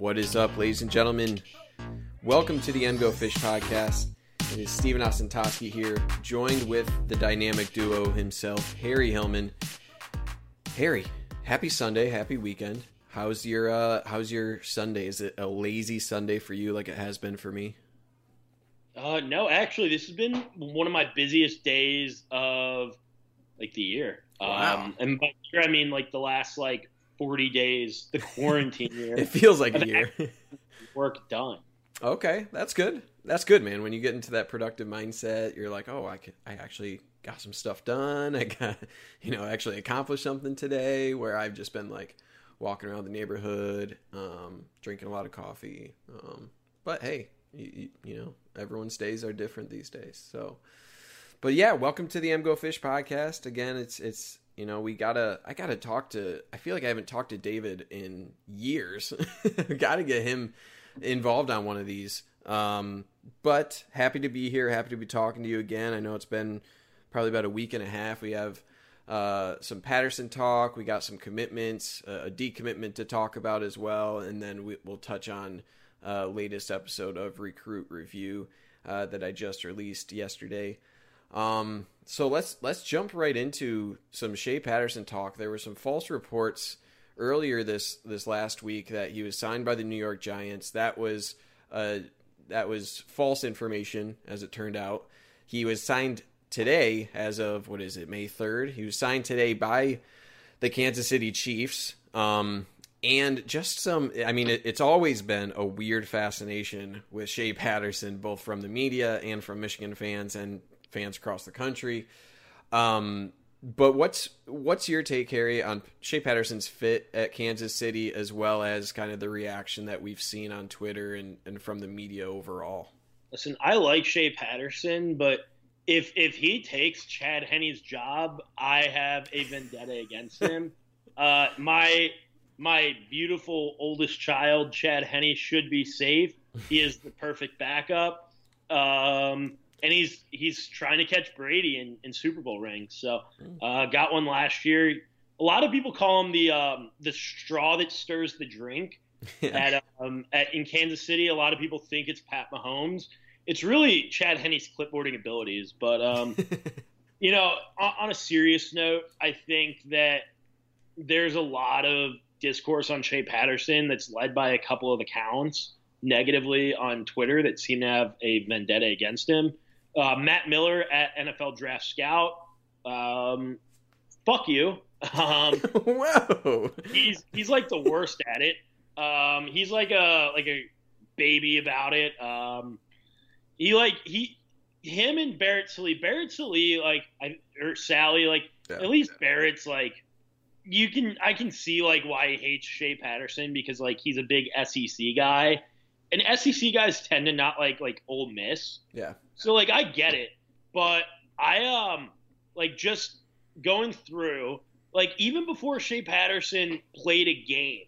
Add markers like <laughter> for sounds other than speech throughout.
What is up, ladies and gentlemen? Welcome to the Go Fish podcast. It is Stephen Ostentoski here, joined with the dynamic duo himself, Harry Hillman. Harry, happy Sunday, happy weekend. How's your uh, How's your Sunday? Is it a lazy Sunday for you, like it has been for me? Uh, no, actually, this has been one of my busiest days of like the year. Wow. Um, and by year, I mean like the last like 40 days, the quarantine year. <laughs> it feels like a year. <laughs> work done. Okay, that's good. That's good, man. When you get into that productive mindset, you're like, oh, I can, I actually got some stuff done. <laughs> I got, you know, actually accomplished something today. Where I've just been like walking around the neighborhood, um, drinking a lot of coffee. Um, but hey, you, you know, everyone's days are different these days. So, but yeah, welcome to the Go Fish podcast. Again, it's it's you know we gotta I gotta talk to. I feel like I haven't talked to David in years. <laughs> gotta get him involved on one of these. Um, but happy to be here. Happy to be talking to you again. I know it's been probably about a week and a half. We have uh, some Patterson talk. We got some commitments, uh, a decommitment to talk about as well, and then we, will touch on uh, latest episode of Recruit Review uh, that I just released yesterday. Um, so let's let's jump right into some Shea Patterson talk. There were some false reports earlier this this last week that he was signed by the New York Giants. That was uh, that was false information, as it turned out. He was signed today, as of what is it, May third. He was signed today by the Kansas City Chiefs. Um, and just some, I mean, it, it's always been a weird fascination with Shea Patterson, both from the media and from Michigan fans and fans across the country. Um, but what's what's your take, Harry, on Shea Patterson's fit at Kansas City, as well as kind of the reaction that we've seen on Twitter and, and from the media overall? Listen, I like Shea Patterson, but if if he takes Chad Henne's job, I have a vendetta against <laughs> him. uh, my my beautiful oldest child, Chad Henne, should be safe. He is the perfect backup. Um, and he's he's trying to catch Brady in, in Super Bowl rings. So uh, got one last year. A lot of people call him the um, the straw that stirs the drink. <laughs> Yeah. At, um, at in Kansas City, a lot of people think it's Pat Mahomes. It's really Chad Henne's clipboarding abilities. But um, <laughs> you know, on, on a serious note, I think that there's a lot of discourse on Shea Patterson that's led by a couple of accounts negatively on Twitter that seem to have a vendetta against him. Uh, Matt Miller at NFL Draft Scout. Um, fuck you. <laughs> Um, Whoa. He's he's like the worst at it. Um, he's like a like a baby about it. Um, he like he him and Barrett Sallee. Barrett Sallee like I, or Sally like yeah. at least Barrett's like you can I can see like why he hates Shea Patterson because like he's a big SEC guy, and SEC guys tend to not like like Ole Miss. Yeah. So like I get it, but I um like just going through like even before Shea Patterson played a game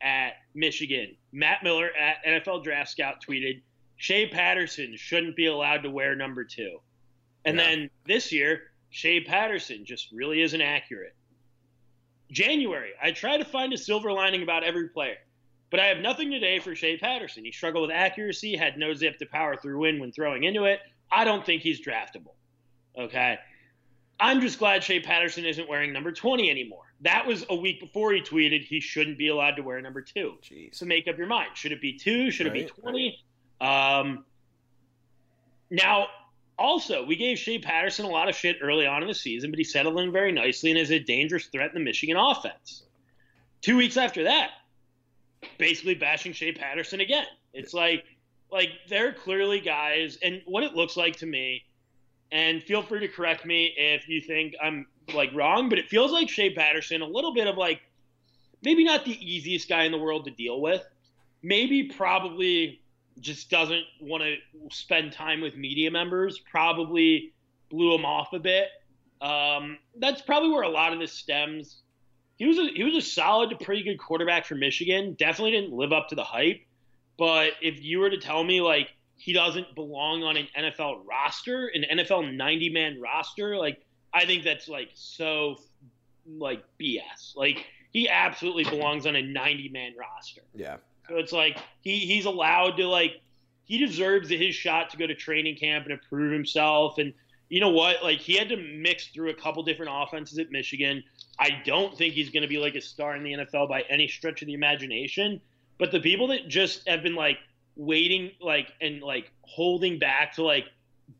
at Michigan, Matt Miller at NFL Draft Scout tweeted Shea Patterson shouldn't be allowed to wear number two, and yeah. then this year Shea Patterson just really isn't accurate. January, I try to find a silver lining about every player. But I have nothing today for Shea Patterson. He struggled with accuracy, had no zip to power through wind when throwing into it. I don't think he's draftable. Okay. I'm just glad Shea Patterson isn't wearing number 20 anymore. That was a week before he tweeted he shouldn't be allowed to wear number two. Jeez. So make up your mind. Should it be two? Should right. it be 20? Um, now, also, we gave Shea Patterson a lot of shit early on in the season, but he settled in very nicely and is a dangerous threat in the Michigan offense. Two weeks after that, basically bashing Shea Patterson again. It's like, like they're clearly guys, and what it looks like to me, and feel free to correct me if you think I'm like wrong, but it feels like Shea Patterson a little bit of like maybe not the easiest guy in the world to deal with. Maybe probably just doesn't want to spend time with media members. Probably blew him off a bit. Um, that's probably where a lot of this stems. He was a, he was a solid to pretty good quarterback for Michigan. Definitely didn't live up to the hype. But if you were to tell me like he doesn't belong on an NFL roster, an NFL 90 man roster, like I think that's like so like BS. Like he absolutely belongs on a 90 man roster. Yeah. So it's like he he's allowed to like he deserves his shot to go to training camp and improve himself. And you know what? Like he had to mix through a couple different offenses at Michigan. I don't think he's going to be like a star in the NFL by any stretch of the imagination. But the people that just have been like waiting, like and like holding back to like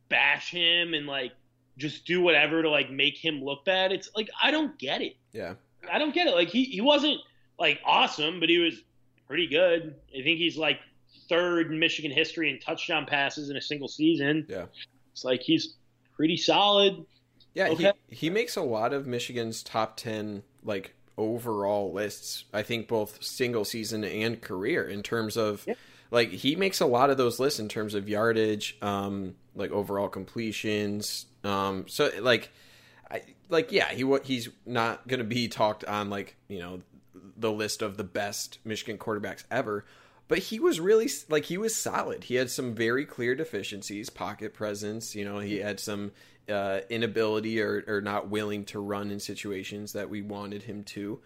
bash him and like just do whatever to like make him look bad. It's like I don't get it. Yeah. I don't get it. Like he, he wasn't like awesome, but he was pretty good. I think he's like third in Michigan history in touchdown passes in a single season. Yeah. It's like he's pretty solid. Yeah, Okay. he he makes a lot of Michigan's top 10 like overall lists. I think both single season and career in terms of Yeah. like he makes a lot of those lists in terms of yardage, um like overall completions. Um so like I like yeah, he what he's not going to be talked on like, you know, the list of the best Michigan quarterbacks ever. But he was really like he was solid. He had some very clear deficiencies, pocket presence. You know, he had some uh, inability or, or not willing to run in situations that we wanted him to.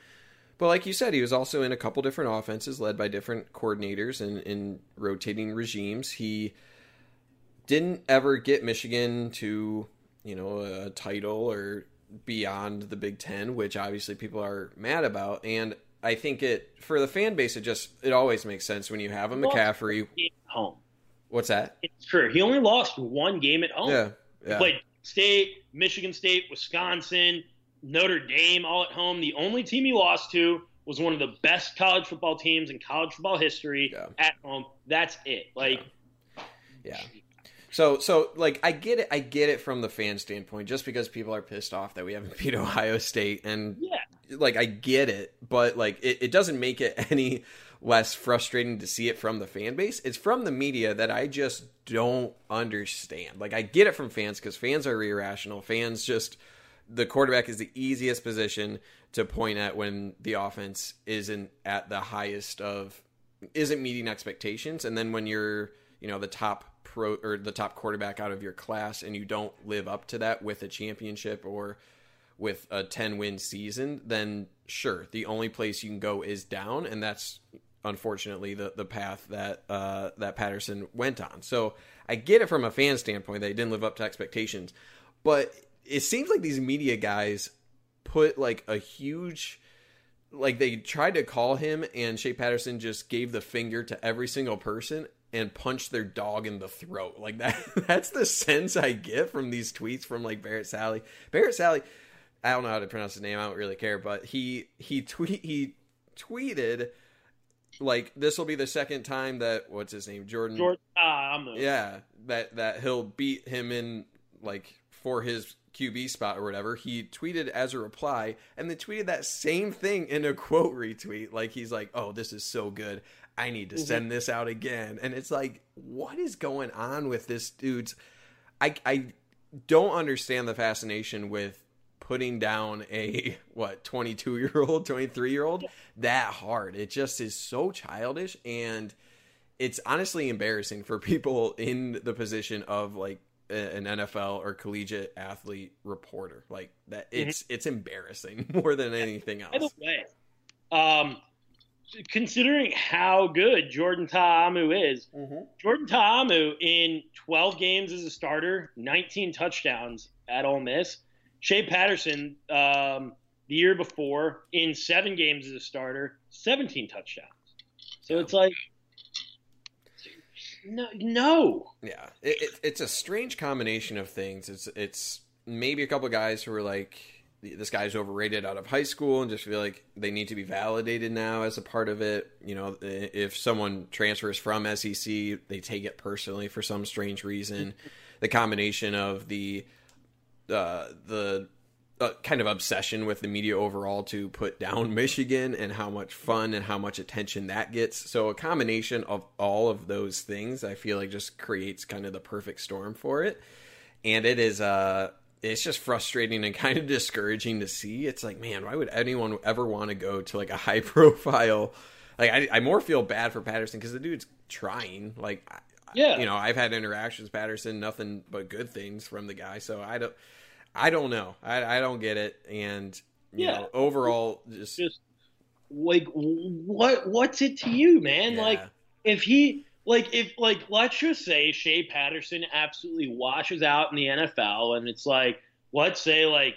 But like you said, he was also in a couple different offenses led by different coordinators and in rotating regimes. He didn't ever get Michigan to, you know, a title or beyond the Big Ten, which obviously people are mad about. And I think it for the fan base, it just it always makes sense when you have a McCaffrey. Home. What's that? It's true. He only lost one game at home. Yeah, yeah, Penn State, Michigan State, Wisconsin, Notre Dame all at home. The only team he lost to was one of the best college football teams in college football history Yeah. at home. That's it. Like yeah. So so like I get it I get it from the fan standpoint just because people are pissed off that we haven't <laughs> beat Ohio State and yeah. like I get it, but like it, it doesn't make it <laughs> any less frustrating to see it from the fan base. It's from the media that I just don't understand. Like I get it from fans because fans are irrational. Fans just the quarterback is the easiest position to point at when the offense isn't at the highest of isn't meeting expectations and then when you're you know the top pro or the top quarterback out of your class and you don't live up to that with a championship or with a 10 win season then sure the only place you can go is down and that's unfortunately the the path that uh that Patterson went on. So I get it from a fan standpoint that he didn't live up to expectations but it seems like these media guys put like a huge like they tried to call him and Shea Patterson just gave the finger to every single person and punch their dog in the throat. <laughs> Like that that's the sense I get from these tweets from like Barrett Sallee. Barrett Sallee I don't know how to pronounce his name, I don't really care, but he he tweet he tweeted like this will be the second time that what's his name? Jordan uh, I'm the yeah, that that he'll beat him in like for his QB spot or whatever. He tweeted as a reply, and then tweeted that same thing in a quote retweet. Like he's like, "Oh, this is so good. I need to send this out again." And it's like, what is going on with this dude's? I I don't understand the fascination with putting down a <laughs> what 22 year old 23 year old that hard. It just is so childish. And it's honestly embarrassing for people in the position of like an NFL or collegiate athlete reporter. Like that it's it's embarrassing <laughs> more than anything else. By the way, um, considering how good Jordan Ta'amu is, Jordan Ta'amu in 12 games as a starter, 19 touchdowns at Ole Miss. Shea Patterson um, the year before in seven games as a starter, 17 touchdowns. So it's like, no, no. Yeah, it, it, it's a strange combination of things. It's it's maybe a couple guys who are like this guy's overrated out of high school and just feel like they need to be validated now as a part of it. You know, if someone transfers from SEC, they take it personally for some strange reason. <laughs> the combination of the uh, the uh, kind of obsession with the media overall to put down <laughs> Michigan and how much fun and how much attention that gets. So a combination of all of those things, I feel like just creates kind of the perfect storm for it. And it is uh it's just frustrating and kind of discouraging to see. It's like, man, why would anyone ever want to go to like a <laughs> high profile? Like, I, I more feel bad for Patterson because the dude's trying. Like, I- Yeah. you know, I've had interactions Patterson, nothing but good things from the guy. So I don't, I don't know. I, I don't get it. And you Yeah. know, overall, just Just like what what's it to you, man? Yeah. Like if he like if like let's just say Shea Patterson absolutely washes out in the NFL and it's like let's say like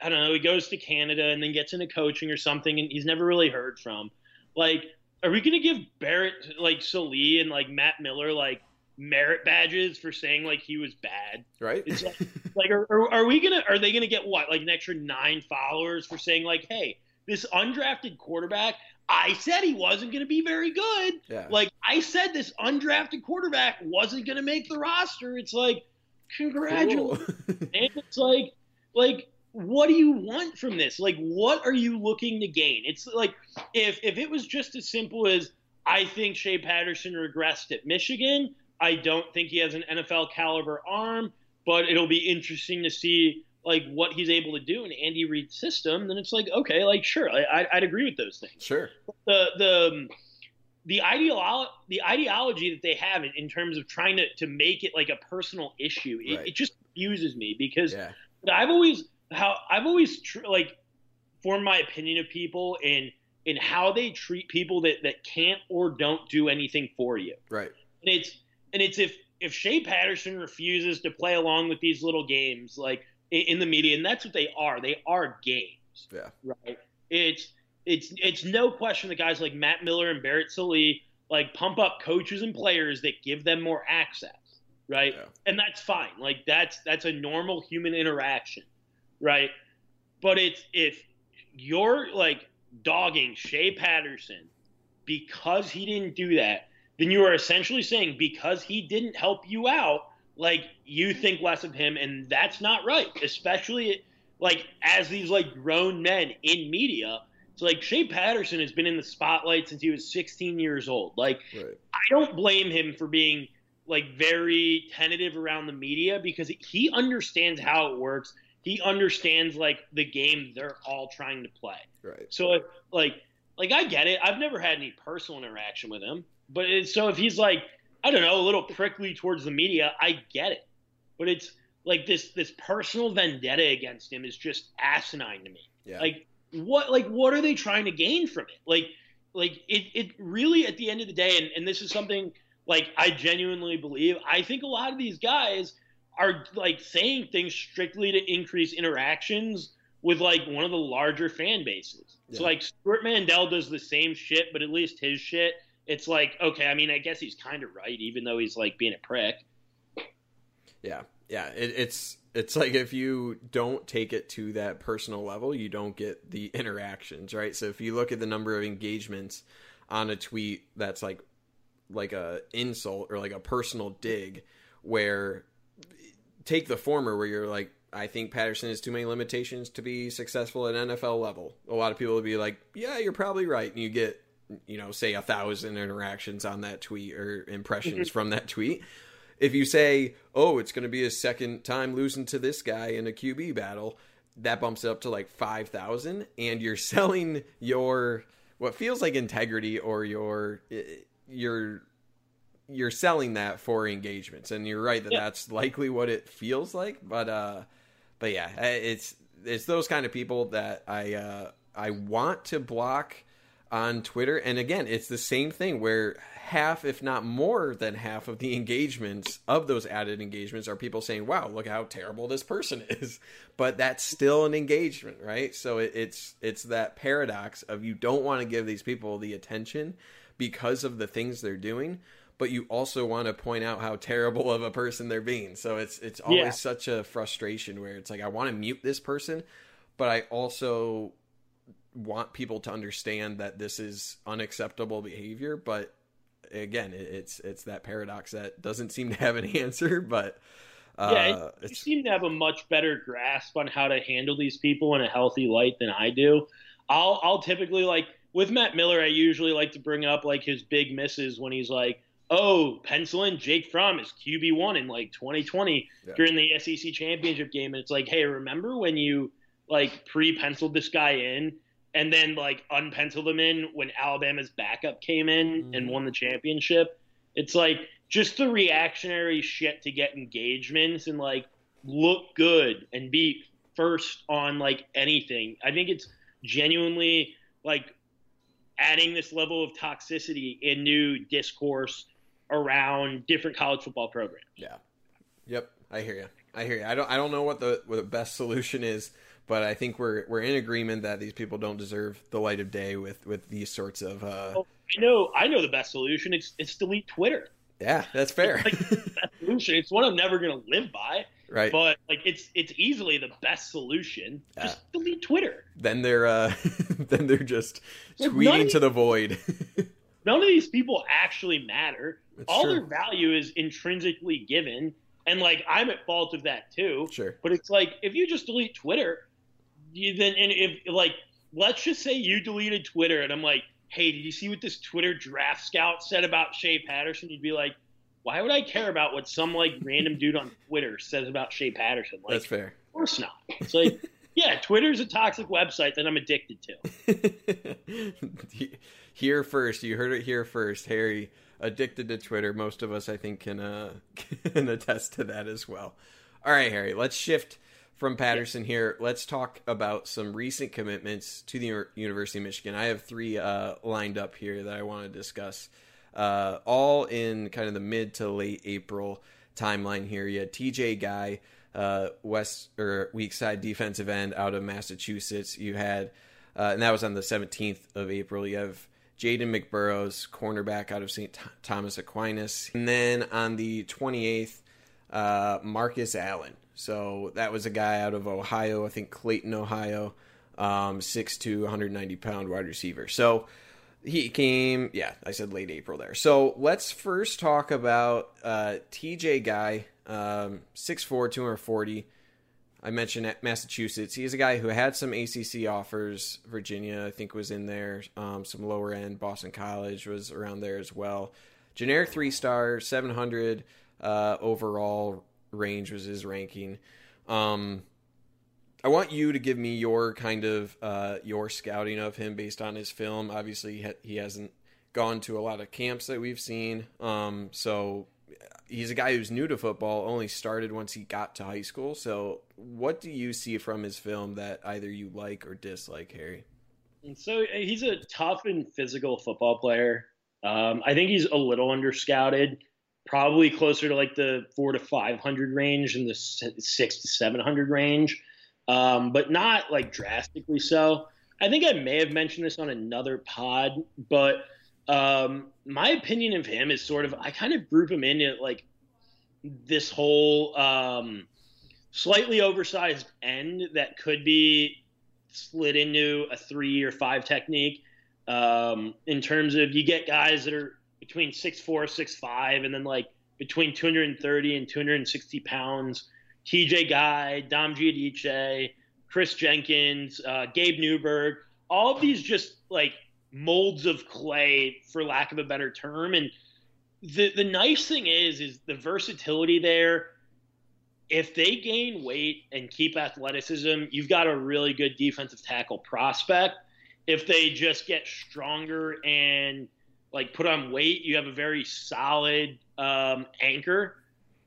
I don't know, he goes to Canada and then gets into coaching or something and he's never really heard from. Like, are we gonna give Barrett like Sallee and like Matt Miller like merit badges for saying like he was bad? right? It's like, <laughs> like are, are, are we gonna are they gonna get what like an extra nine followers for saying like hey this undrafted quarterback I said he wasn't gonna be very good. Yeah. like I said this undrafted quarterback wasn't gonna make the roster. It's like congratulations. Cool. <laughs> and it's like like what do you want from this? Like what are you looking to gain? It's like if if it was just as simple as i think shea patterson regressed at michigan i don't think he has an nfl caliber arm but it'll be interesting to see like what he's able to do in andy reid's system then it's like okay like sure I, I'd, I'd agree with those things sure. the the the ideolo- the ideology that they have in, in terms of trying to, to make it like a personal issue it, Right. it just confuses me because Yeah. I've always how I've always tr- like formed my opinion of people in in how they treat people that that can't or don't do anything for you. Right. And it's and it's if if Shea Patterson refuses to play along with these little games like in, the media, and that's what they are. They are games. Yeah. Right. It's it's it's no question that guys like Matt Miller and Barrett Sully like pump up coaches and players that give them more access. Right. Yeah. And that's fine. Like that's that's a normal human interaction. Right. But it's if you're like dogging Shea Patterson because he didn't do that, then you are essentially saying because he didn't help you out, like you think less of him, and that's not right. Especially like as these like grown men in media. It's like Shea Patterson has been in the spotlight since he was 16 years old. Like Right. I don't blame him for being like very tentative around the media because he understands how it works. He understands like the game they're all trying to play. Right. So like like I get it. I've never had any personal interaction with him, but it's, so if he's like I don't know a little prickly towards the media, I get it. But it's like this this personal vendetta against him is just asinine to me. Yeah. Like what like what are they trying to gain from it? Like like it it really at the end of the day, and, and this is something like I genuinely believe. I think a lot of these guys are like saying things strictly to increase interactions with like one of the larger fan bases. So like Stewart Mandel does the same shit, but at least his shit, it's like okay. I mean, I guess he's kind of right, even though he's like being a prick. Yeah, yeah. It, it's it's like if you don't take it to that personal level, you don't get the interactions, right? So if you look at the number of engagements on a tweet that's like like a insult or like a personal dig, where take the former where you're like. I think Patterson has too many limitations to be successful at NFL level. A lot of people would be like, "Yeah, you're probably right," and you get, you know, say a thousand interactions on that tweet or impressions from that tweet if you say, "Oh, it's going to be his second time losing to this guy in a QB battle," that bumps it up to like five thousand, and you're <laughs> selling your what feels like integrity or your your you're selling that for engagements, and you're right that Yeah. that's likely what it feels like. But uh, but yeah, it's it's those kind of people that I uh, I want to block on Twitter. And again, it's the same thing where half, if not more than half, of the engagements of those added engagements are people saying, "Wow, look how terrible this person <laughs> is," but that's still an engagement, right? So it, it's it's that paradox of you don't want to give these people the attention because of the things they're doing. But you also want to point out how terrible of a person they're being. So it's it's always Yeah. such a frustration where it's like I want to mute this person, but I also want people to understand that this is unacceptable behavior but again it's it's that paradox that doesn't seem to have an <laughs> answer but uh Yeah, You seem to have a much better grasp on how to handle these people in a healthy light than I do. I'll I'll typically like with Matt Miller, I usually like to bring up like his big misses when he's like, "Oh, pencil in Jake Fromm is QB one in like 2020 Yeah. during the SEC championship game," and it's like, "Hey, remember when you like pre-penciled this guy in and then like unpenciled him in when Alabama's backup came in and Mhm. won the championship?" It's like just the reactionary shit to get engagements and like look good and be first on like anything. I think it's genuinely like adding this level of toxicity in new discourse around different college football programs. Yeah. Yep. I hear you. I hear you. I don't. I don't know what the what the best solution is, but I think we're we're in agreement that these people don't deserve the light of day with with these sorts of. Uh... Well, I know. I know the best solution. It's it's delete Twitter. Yeah, that's fair. It's, like, <laughs> solution. it's one I'm never going to live by. Right. But like it's it's easily the best solution. Just uh, delete Twitter. Then they're uh <laughs> then they're just like tweeting to the void. <laughs> none of these people actually matter. It's All true. their value is intrinsically given. And like I'm at fault of that too. Sure. But it's like if you just delete Twitter, then and if like let's just say you deleted Twitter and I'm like, hey, did you see what this Twitter draft scout said about Shea Patterson? You'd be like, why would I care about what some like random dude on Twitter says about Shea Patterson? Like, That's fair. Of course not. It's like, <laughs> yeah, Twitter's a toxic website that I'm addicted to. <laughs> here first, you heard it here first, Harry. Addicted to Twitter. Most of us, I think, can uh, <laughs> can attest to that as well. All right, Harry. Let's shift from Patterson here. Let's talk about some recent commitments to the University of Michigan. I have three uh, lined up here that I want to discuss uh, all in kind of the mid to late April timeline here. You had TJ Guy, uh, West or weak side defensive end out of Massachusetts. You had, uh, and that was on the 17th of April. You have Jaden McBurrows, cornerback out of St. Thomas Aquinas. And then on the 28th, uh, Marcus Allen. So that was a guy out of Ohio, I think Clayton, Ohio, um, 6'2, 190 pound wide receiver. So he came, yeah, I said late April there. So let's first talk about uh, TJ Guy, um, 6'4, 240. I mentioned Massachusetts. He's a guy who had some ACC offers. Virginia, I think, was in there. Um, some lower end. Boston College was around there as well. Generic three star, 700 uh, overall range was his ranking. Um, I want you to give me your kind of uh, your scouting of him based on his film. Obviously, he hasn't gone to a lot of camps that we've seen. Um, so he's a guy who's new to football, only started once he got to high school. So, what do you see from his film that either you like or dislike, Harry? So he's a tough and physical football player. Um, I think he's a little under scouted, probably closer to like the four to five hundred range and the six to seven hundred range um, but not like drastically so. I think I may have mentioned this on another pod, but um, my opinion of him is sort of I kind of group him into like this whole um, slightly oversized end that could be slid into a three or five technique. Um, in terms of you get guys that are between six four, six five, and then like between 230 and 260 pounds TJ Guy, Dom Giudice, Chris Jenkins, uh, Gabe Newburg, all of these just like molds of clay, for lack of a better term. And the the nice thing is, is the versatility there. If they gain weight and keep athleticism, you've got a really good defensive tackle prospect. If they just get stronger and like put on weight, you have a very solid um, anchor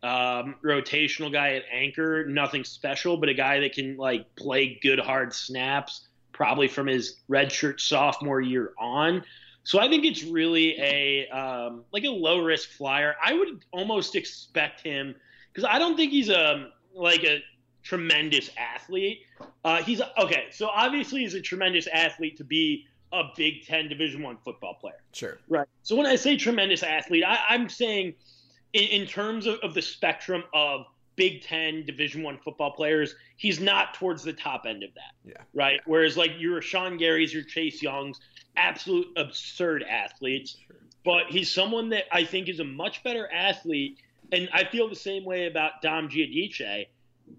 um, rotational guy at anchor, nothing special, but a guy that can like play good hard snaps, probably from his redshirt sophomore year on. So I think it's really a um, like a low risk flyer. I would almost expect him because I don't think he's a like a tremendous athlete. Uh, he's okay. So obviously he's a tremendous athlete to be a Big Ten Division One football player. Sure. Right. So when I say tremendous athlete, I, I'm saying in, in terms of, of the spectrum of Big Ten Division One football players, he's not towards the top end of that. Yeah. Right. Whereas like your Sean Gary's, your Chase Youngs, absolute absurd athletes. Sure. But he's someone that I think is a much better athlete, and I feel the same way about Dom Giudice.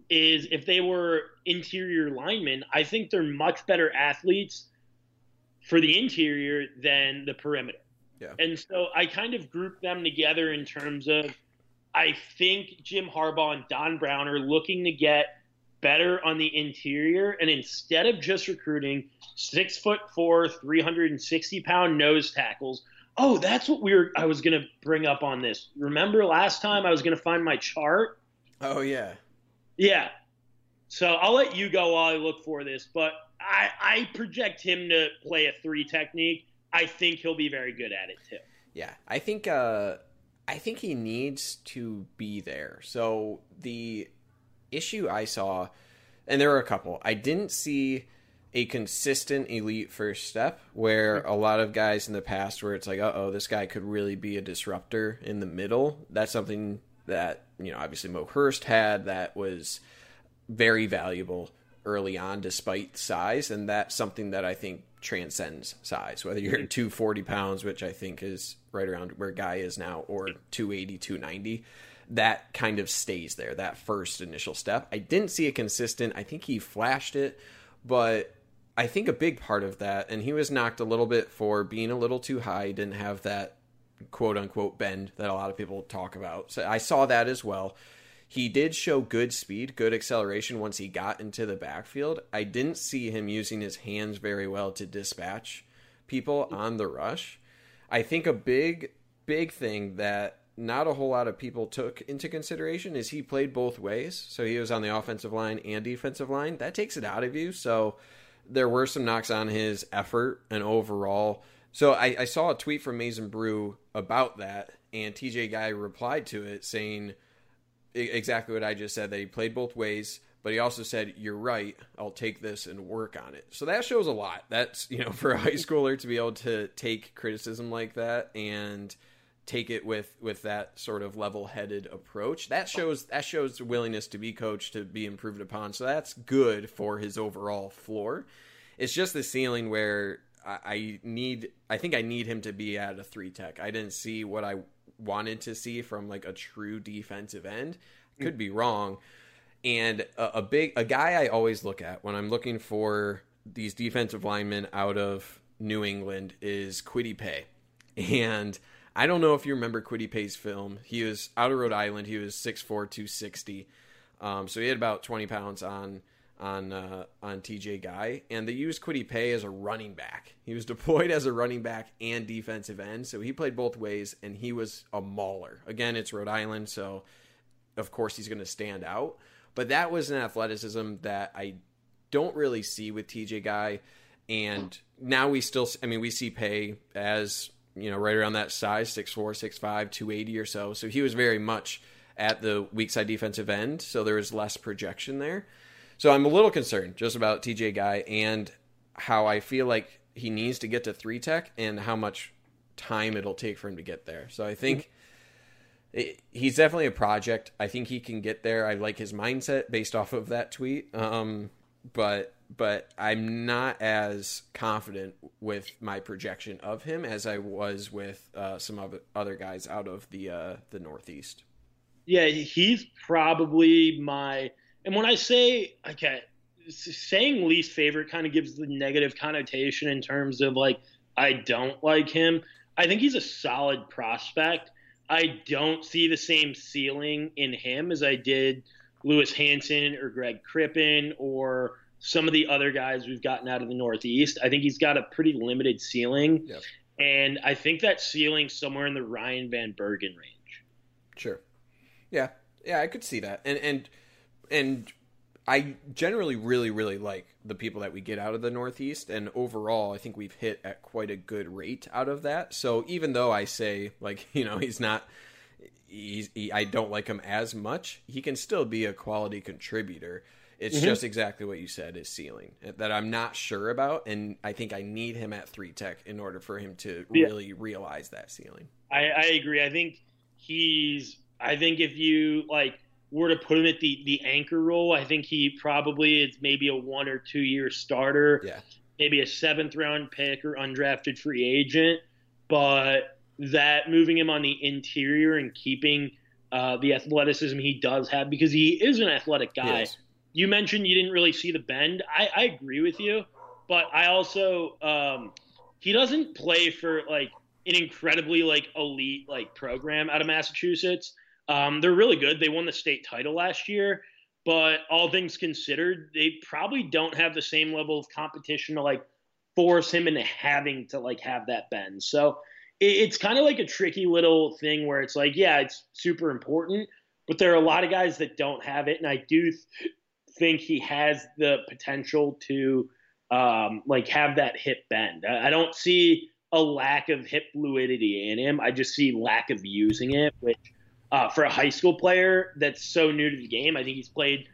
Is if they were interior linemen, I think they're much better athletes for the interior than the perimeter. Yeah. And so I kind of group them together in terms of I think Jim Harbaugh and Don Brown are looking to get better on the interior. And instead of just recruiting six foot four, 360 pound nose tackles, oh, that's what we were, I was going to bring up on this. Remember last time I was going to find my chart? Oh, yeah. Yeah. So I'll let you go while I look for this, but I, I project him to play a three technique I think he'll be very good at it too. Yeah, I think uh, I think he needs to be there. So the issue I saw, and there were a couple. I didn't see a consistent elite first step where a lot of guys in the past where it's like, uh oh, this guy could really be a disruptor in the middle. That's something that, you know, obviously Mo Hurst had that was very valuable early on despite size. And that's something that I think transcends size, whether you're mm-hmm. 240 pounds, which I think is right around where Guy is now, or 280, 290 that kind of stays there, that first initial step. I didn't see it consistent. I think he flashed it, but I think a big part of that, and he was knocked a little bit for being a little too high, didn't have that quote unquote bend that a lot of people talk about. So I saw that as well. He did show good speed, good acceleration once he got into the backfield. I didn't see him using his hands very well to dispatch people on the rush. I think a big, big thing that not a whole lot of people took into consideration is he played both ways. So he was on the offensive line and defensive line. That takes it out of you. So there were some knocks on his effort and overall. So I, I saw a tweet from Mason Brew about that, and TJ Guy replied to it saying exactly what I just said that he played both ways, but he also said, You're right, I'll take this and work on it. So that shows a lot. That's, you know, <laughs> for a high schooler to be able to take criticism like that and take it with with that sort of level-headed approach that shows that shows willingness to be coached to be improved upon so that's good for his overall floor it's just the ceiling where I, I need i think i need him to be at a three tech i didn't see what i wanted to see from like a true defensive end could be wrong and a, a big a guy i always look at when i'm looking for these defensive linemen out of new england is Kwity Paye. and I don't know if you remember Kwity Paye's film. He was out of Rhode Island. He was 6'4", 260. Um, so he had about 20 pounds on on uh, on TJ Guy, and they used Kwity Paye as a running back. He was <laughs> deployed as a running back and defensive end, so he played both ways, and he was a mauler. Again, it's Rhode Island, so of course he's going to stand out. But that was an athleticism that I don't really see with TJ Guy, and now we still, I mean, we see Pay as you know, right around that size, 6'4", 6'5", 280 or so. So he was very much at the weak side defensive end, so there was less projection there. So I'm a little concerned just about TJ Guy and how I feel like he needs to get to three tech and how much time it'll take for him to get there. So I think it, he's definitely a project. I think he can get there. I like his mindset based off of that tweet. Um, but but I'm not as confident with my projection of him as I was with uh, some of other guys out of the uh, the Northeast. Yeah, he's probably my. And when I say okay, saying least favorite kind of gives the negative connotation in terms of like I don't like him. I think he's a solid prospect. I don't see the same ceiling in him as I did Lewis Hanson or Greg Crippen or some of the other guys we've gotten out of the Northeast. I think he's got a pretty limited ceiling. Yep. And I think that ceiling somewhere in the Ryan Van Bergen range. Sure. Yeah. Yeah, I could see that. And and and I generally really really like the people that we get out of the Northeast and overall I think we've hit at quite a good rate out of that. So even though I say like, <laughs> you know, he's not he's he, I don't like him as much, he can still be a quality contributor. It's mm-hmm. just exactly what you said is ceiling that I'm not sure about, and I think I need him at three tech in order for him to yeah. really realize that ceiling. I, I agree. I think he's. I think if you like were to put him at the the anchor role, I think he probably is maybe a one or two year starter. Yeah. Maybe a seventh round pick or undrafted free agent, but that moving him on the interior and keeping uh, the athleticism he does have because he is an athletic guy. You mentioned you didn't really see the bend. I, I agree with you, but I also um, he doesn't play for like an incredibly like elite like program out of Massachusetts. Um, they're really good. They won the state title last year, but all things considered, they probably don't have the same level of competition to like force him into having to like have that bend. So it, it's kind of like a tricky little thing where it's like, yeah, it's super important, but there are a lot of guys that don't have it, and I do think he has the potential to um, like have that hip bend. I, I don't see a lack of hip fluidity in him. I just see lack of using it, which uh, for a high school player that's so new to the game, I think he's played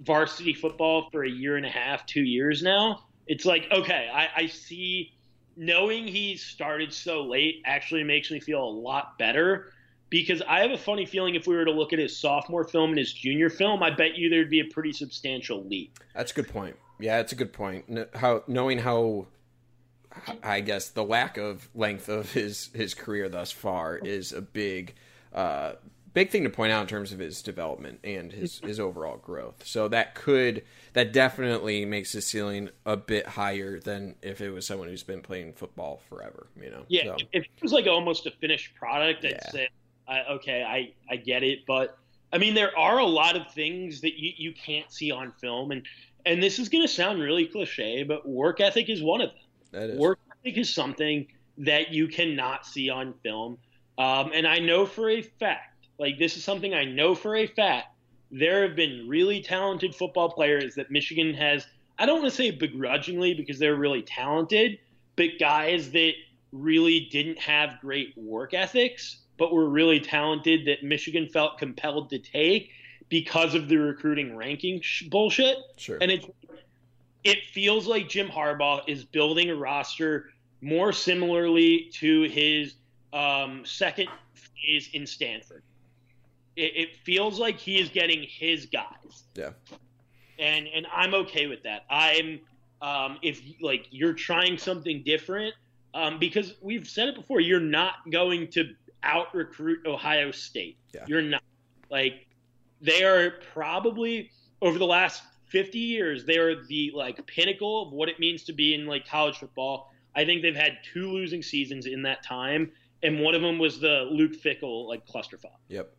varsity football for a year and a half, two years now. It's like, okay, I, I see knowing he started so late actually makes me feel a lot better because I have a funny feeling if we were to look at his sophomore film and his junior film, I bet you there'd be a pretty substantial leap. That's a good point. Yeah, it's a good point. How knowing how I guess the lack of length of his his career thus far is a big uh, big thing to point out in terms of his development and his his overall growth. So that could that definitely makes his ceiling a bit higher than if it was someone who's been playing football forever. You know. Yeah, so. if it was like almost a finished product, I'd yeah. say, okay, I I get it, but I mean there are a lot of things that you you can't see on film, and and this is going to sound really cliche, but work ethic is one of them. That is. Work ethic is something that you cannot see on film. Um, and I know for a fact, like this is something I know for a fact, there have been really talented football players that Michigan has. I don't want to say begrudgingly because they're really talented, but guys that really didn't have great work ethics, but were really talented that Michigan felt compelled to take because of the recruiting ranking sh- bullshit. Sure. And it's it feels like Jim Harbaugh is building a roster more similarly to his um, second phase in Stanford. It, it, feels like he is getting his guys. Yeah. And and I'm okay with that. I'm um, if like you're trying something different um, because we've said it before. You're not going to out recruit Ohio State. Yeah. You're not like they are probably over the last 50 years, they are the like pinnacle of what it means to be in like college football. I think they've had two losing seasons in that time, and one of them was the Luke Fickell like clusterfuck. Yep.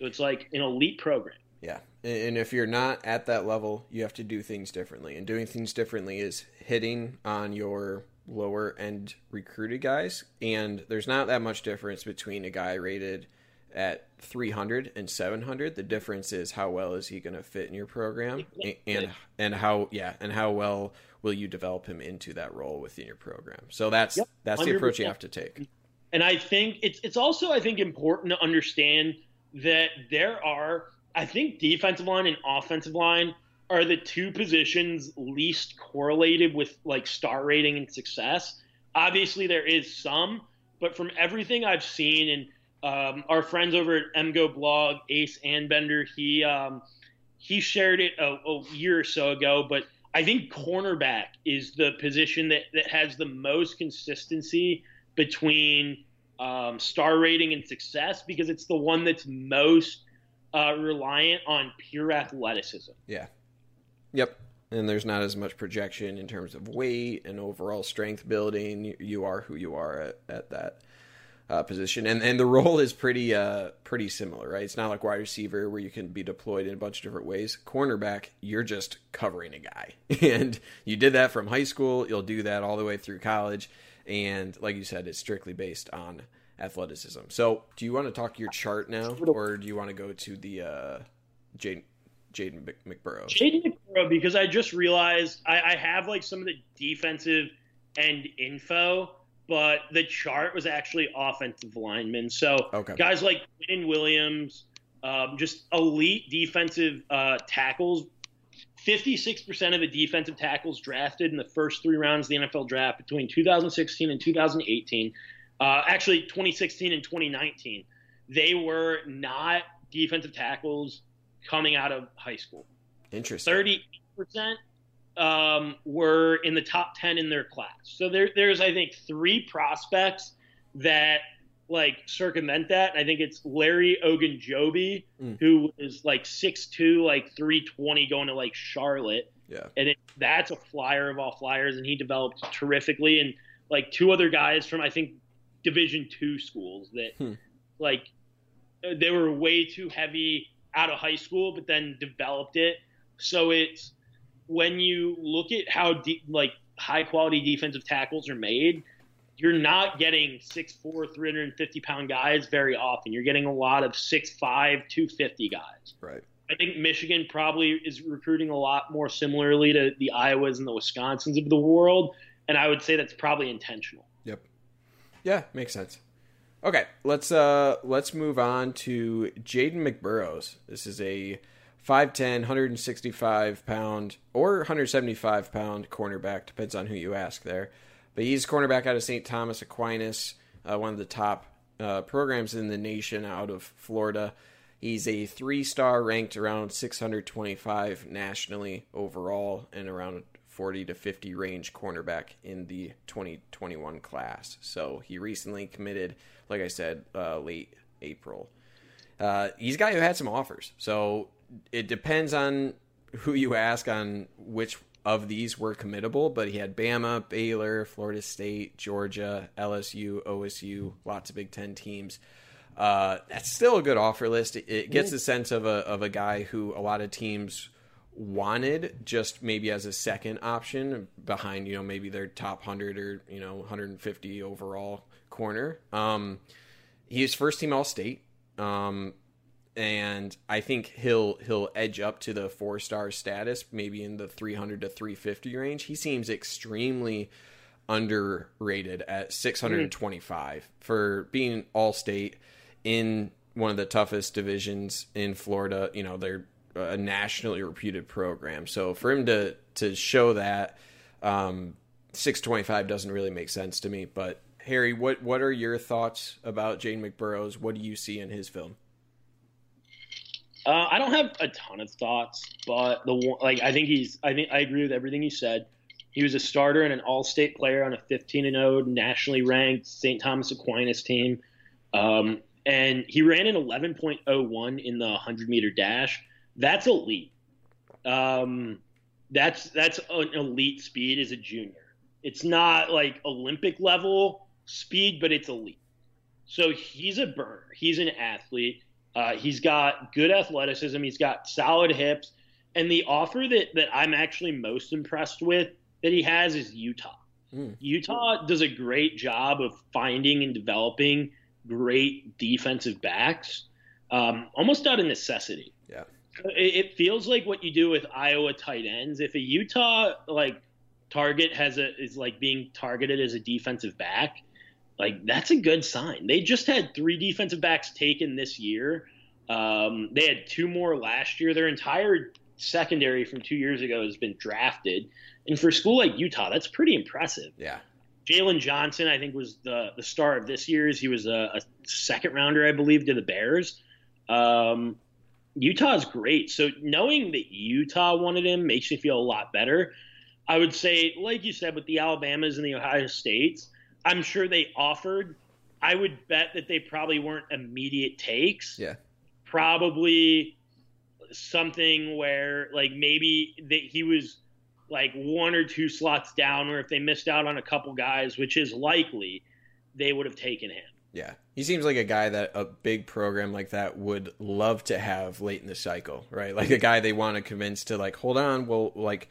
So it's like an elite program. Yeah, and if you're not at that level, you have to do things differently. And doing things differently is hitting on your lower end recruited guys. And there's not that much difference between a guy rated at 300 and 700 the difference is how well is he going to fit in your program and and how yeah and how well will you develop him into that role within your program so that's yep, that's the approach you have to take and i think it's it's also i think important to understand that there are i think defensive line and offensive line are the two positions least correlated with like star rating and success obviously there is some but from everything i've seen and um, our friends over at MGoBlog, Ace Anbender, he um, he shared it a, a, year or so ago. But I think cornerback is the position that, that has the most consistency between um, star rating and success because it's the one that's most uh, reliant on pure athleticism. Yeah. Yep. And there's not as much projection in terms of weight and overall strength building. You are who you are at, at that uh, position, and and the role is pretty uh pretty similar, right? It's not like wide receiver where you can be deployed in a bunch of different ways. Cornerback, you're just covering a guy, <laughs> and you did that from high school. You'll do that all the way through college, and like you said, it's strictly based on athleticism. So, do you want to talk your chart now, or do you want to go to the uh, Jade Jaden McBurrow? Jaden McBurrow, because I just realized I, I have like some of the defensive end info but the chart was actually offensive linemen. So okay. guys like Quinn Williams, um, just elite defensive uh, tackles. 56% of the defensive tackles drafted in the first three rounds of the NFL draft between 2016 and 2018, uh, actually 2016 and 2019, they were not defensive tackles coming out of high school. Interesting. 30% um, were in the top 10 in their class. So there, there's, I think, three prospects that like circumvent that. I think it's Larry Ogunjobi, mm. who is like 6'2, like 320 going to like Charlotte. Yeah. And it, that's a flyer of all flyers, and he developed terrifically. And like two other guys from, I think, Division two schools that hmm. like they were way too heavy out of high school, but then developed it. So it's when you look at how de- like high quality defensive tackles are made, you're not getting 6'4", 350 pound guys very often. You're getting a lot of 6'5", 250 guys. Right. I think Michigan probably is recruiting a lot more similarly to the Iowas and the Wisconsins of the world, and I would say that's probably intentional. Yep. Yeah, makes sense. Okay, let's uh let's move on to Jaden McBurrows. This is a 5'10", 165 pound or 175 pound cornerback, depends on who you ask there. But he's cornerback out of St. Thomas Aquinas, uh, one of the top uh, programs in the nation out of Florida. He's a three star ranked around 625 nationally overall and around 40 to 50 range cornerback in the 2021 class. So he recently committed, like I said, uh, late April. Uh, he's a guy who had some offers. So it depends on who you ask on which of these were committable, but he had Bama, Baylor, Florida State, Georgia, LSU, OSU, lots of Big Ten teams. Uh, that's still a good offer list. It, it gets a sense of a of a guy who a lot of teams wanted just maybe as a second option behind you know maybe their top 100 or you know 150 overall corner um he's first team all state um and i think he'll he'll edge up to the four star status maybe in the 300 to 350 range he seems extremely underrated at 625 mm-hmm. for being all state in one of the toughest divisions in Florida. You know, they're a nationally reputed program. So for him to to show that um, 625 doesn't really make sense to me. But Harry, what what are your thoughts about Jaden McBurrows? What do you see in his film? Uh, I don't have a ton of thoughts, but the one, like I think he's I think I agree with everything you said. He was a starter and an all-state player on a 15 and 0 nationally ranked St. Thomas Aquinas team. Um, and he ran an 11.01 in the 100 meter dash. That's elite. Um, that's that's an elite speed as a junior. It's not like Olympic level speed, but it's elite. So he's a burner. He's an athlete. Uh, he's got good athleticism. He's got solid hips. And the offer that, that I'm actually most impressed with that he has is Utah. Mm. Utah does a great job of finding and developing great defensive backs, um, almost out of necessity. Yeah. It, it feels like what you do with Iowa tight ends. If a Utah like target has a is like being targeted as a defensive back, like that's a good sign. They just had three defensive backs taken this year. Um, they had two more last year. Their entire secondary from two years ago has been drafted, and for a school like Utah, that's pretty impressive. Yeah. Jaylon Johnson, I think, was the the star of this year's. He was a, a second rounder, I believe, to the Bears. Um, Utah's great. So knowing that Utah wanted him makes me feel a lot better. I would say, like you said, with the Alabamas and the Ohio States, I'm sure they offered. I would bet that they probably weren't immediate takes. Yeah. Probably something where, like, maybe that he was like one or two slots down, or if they missed out on a couple guys, which is likely, they would have taken him. Yeah. He seems like a guy that a big program like that would love to have late in the cycle, right? Like a guy they want to convince to like, hold on, well, like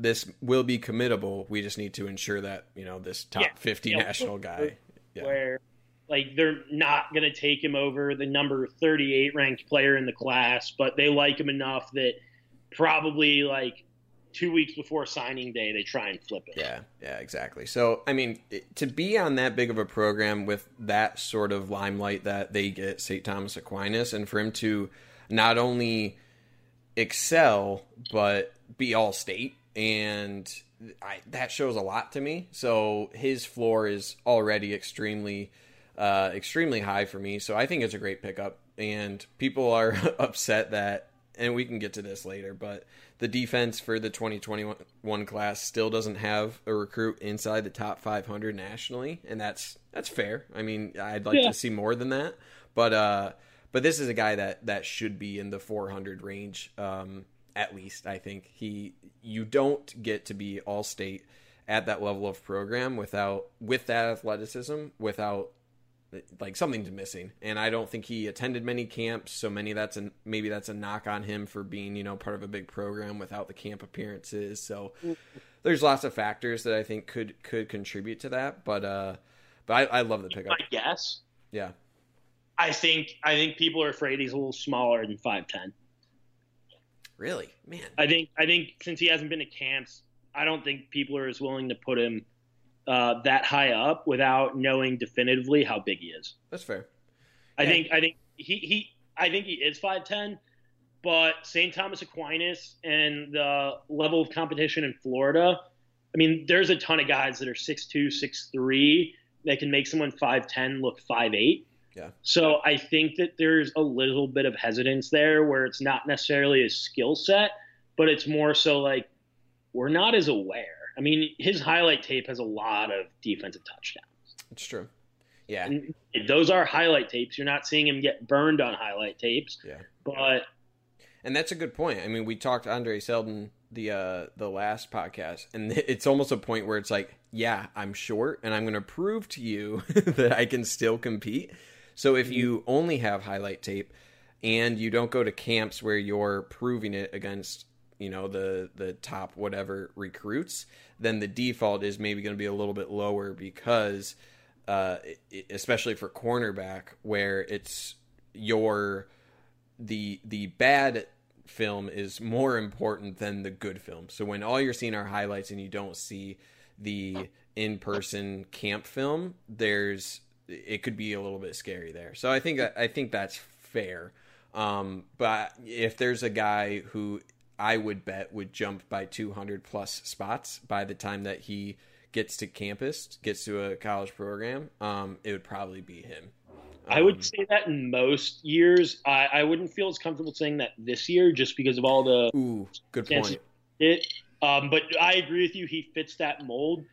this will be committable. We just need to ensure that, you know, this top yeah. 50 you know, national guy. Yeah. Where like they're not going to take him over the number 38 ranked player in the class, but they like him enough that probably like two weeks before signing day they try and flip it. Yeah, yeah, exactly. So I mean, to be on that big of a program with that sort of limelight that they get, St. Thomas Aquinas, and for him to not only excel but be all state, and I, that shows a lot to me. So his floor is already extremely, uh, extremely high for me. So I think it's a great pickup, and people are <laughs> upset that, and we can get to this later, but the defense for the 2021 class still doesn't have a recruit inside the top 500 nationally, and that's that's fair. I mean, I'd like yeah. to see more than that, but uh, but this is a guy that that should be in the 400 range um, at least. I think he you don't get to be all state at that level of program without with that athleticism without like something's missing. And i don't think he attended many camps so many that's a maybe that's a knock on him for being you know part of a big program without the camp appearances. So there's lots of factors that i think could could contribute to that but uh but i, I love the pickup. I guess. Yeah. I think i think people are afraid he's a little smaller than 510 really man i think i think since he hasn't been to camps i don't think people are as willing to put him uh, that high up without knowing definitively how big he is. That's fair. I yeah. think I think he, he I think he is five ten, but St. Thomas Aquinas and the level of competition in Florida, I mean, there's a ton of guys that are six two, six three that can make someone five ten look five eight. Yeah. So I think that there's a little bit of hesitance there where it's not necessarily a skill set, but it's more so like we're not as aware. I mean, his highlight tape has a lot of defensive touchdowns. It's true. Yeah. And those are highlight tapes. You're not seeing him get burned on highlight tapes. Yeah. But and that's a good point. I mean, we talked to Andre Seldon the uh the last podcast and <laughs> it's almost a point where it's like, yeah, I'm short and I'm going to prove to you <laughs> that I can still compete. So if you only have highlight tape and you don't go to camps where you're proving it against, you know, the the top whatever recruits, then the default is maybe going to be a little bit lower because uh, especially for cornerback where it's your the the bad film is more important than the good film. So when all you're seeing are highlights and you don't see the in-person camp film, there's it could be a little bit scary there. So I think I think that's fair. Um, but if there's a guy who I would bet would jump by 200 plus spots by the time that he gets to campus, gets to a college program, um, it would probably be him. Um, I would um, say that in most years. I, I, wouldn't feel as comfortable saying that this year just because of all the. Ooh, good point. It, um, but I agree with you. He fits that mold.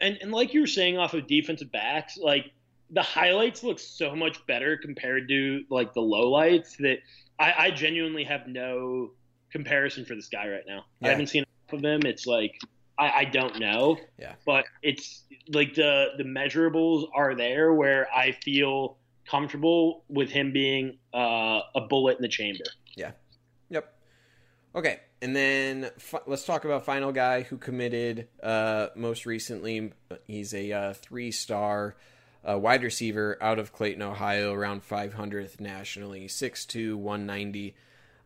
And, and like you were saying off of defensive backs, like the highlights look so much better compared to like the lowlights that I, I genuinely have no comparison for this guy right now. Yeah. I haven't seen enough of him. It's like I, I don't know. Yeah. But it's like the the measurables are there where I feel comfortable with him being uh, a bullet in the chamber. Yeah. Yep. Okay, and then f- let's talk about final guy who committed uh, most recently. He's a uh, three star a wide receiver out of Clayton, Ohio, around 500th nationally, 6'2", 190.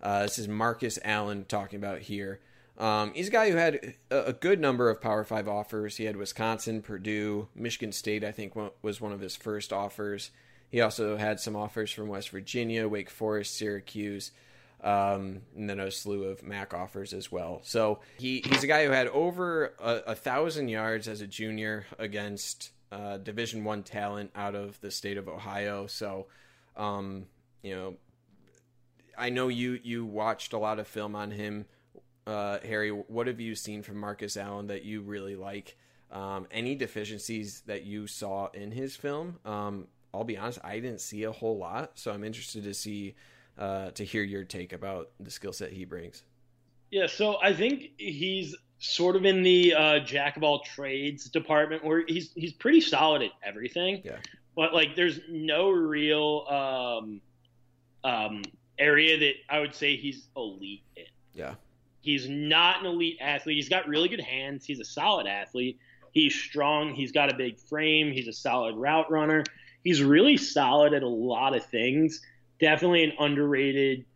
Uh, this is Markus Allen talking about here. Um, he's a guy who had a, a, good number of Power Five offers. He had Wisconsin, Purdue, Michigan State. I think was one of his first offers. He also had some offers from West Virginia, Wake Forest, Syracuse, um, and then a slew of MAC offers as well. So he, he's a guy who had over a, a thousand yards as a junior against uh, Division One talent out of the state of Ohio. So, um, you know, I know you you watched a lot of film on him, uh, Harry. What have you seen from Markus Allen that you really like? Um, any deficiencies that you saw in his film? Um, I'll be honest, I didn't see a whole lot, so I'm interested to see uh, to hear your take about the skill set he brings. Yeah, so I think he's sort of in the uh, jack of all trades department where he's he's pretty solid at everything. Yeah. But like, there's no real um, um, area that I would say he's elite in. Yeah. He's not an elite athlete. He's got really good hands. He's a solid athlete. He's strong. He's got a big frame. He's a solid route runner. He's really solid at a lot of things. Definitely an underrated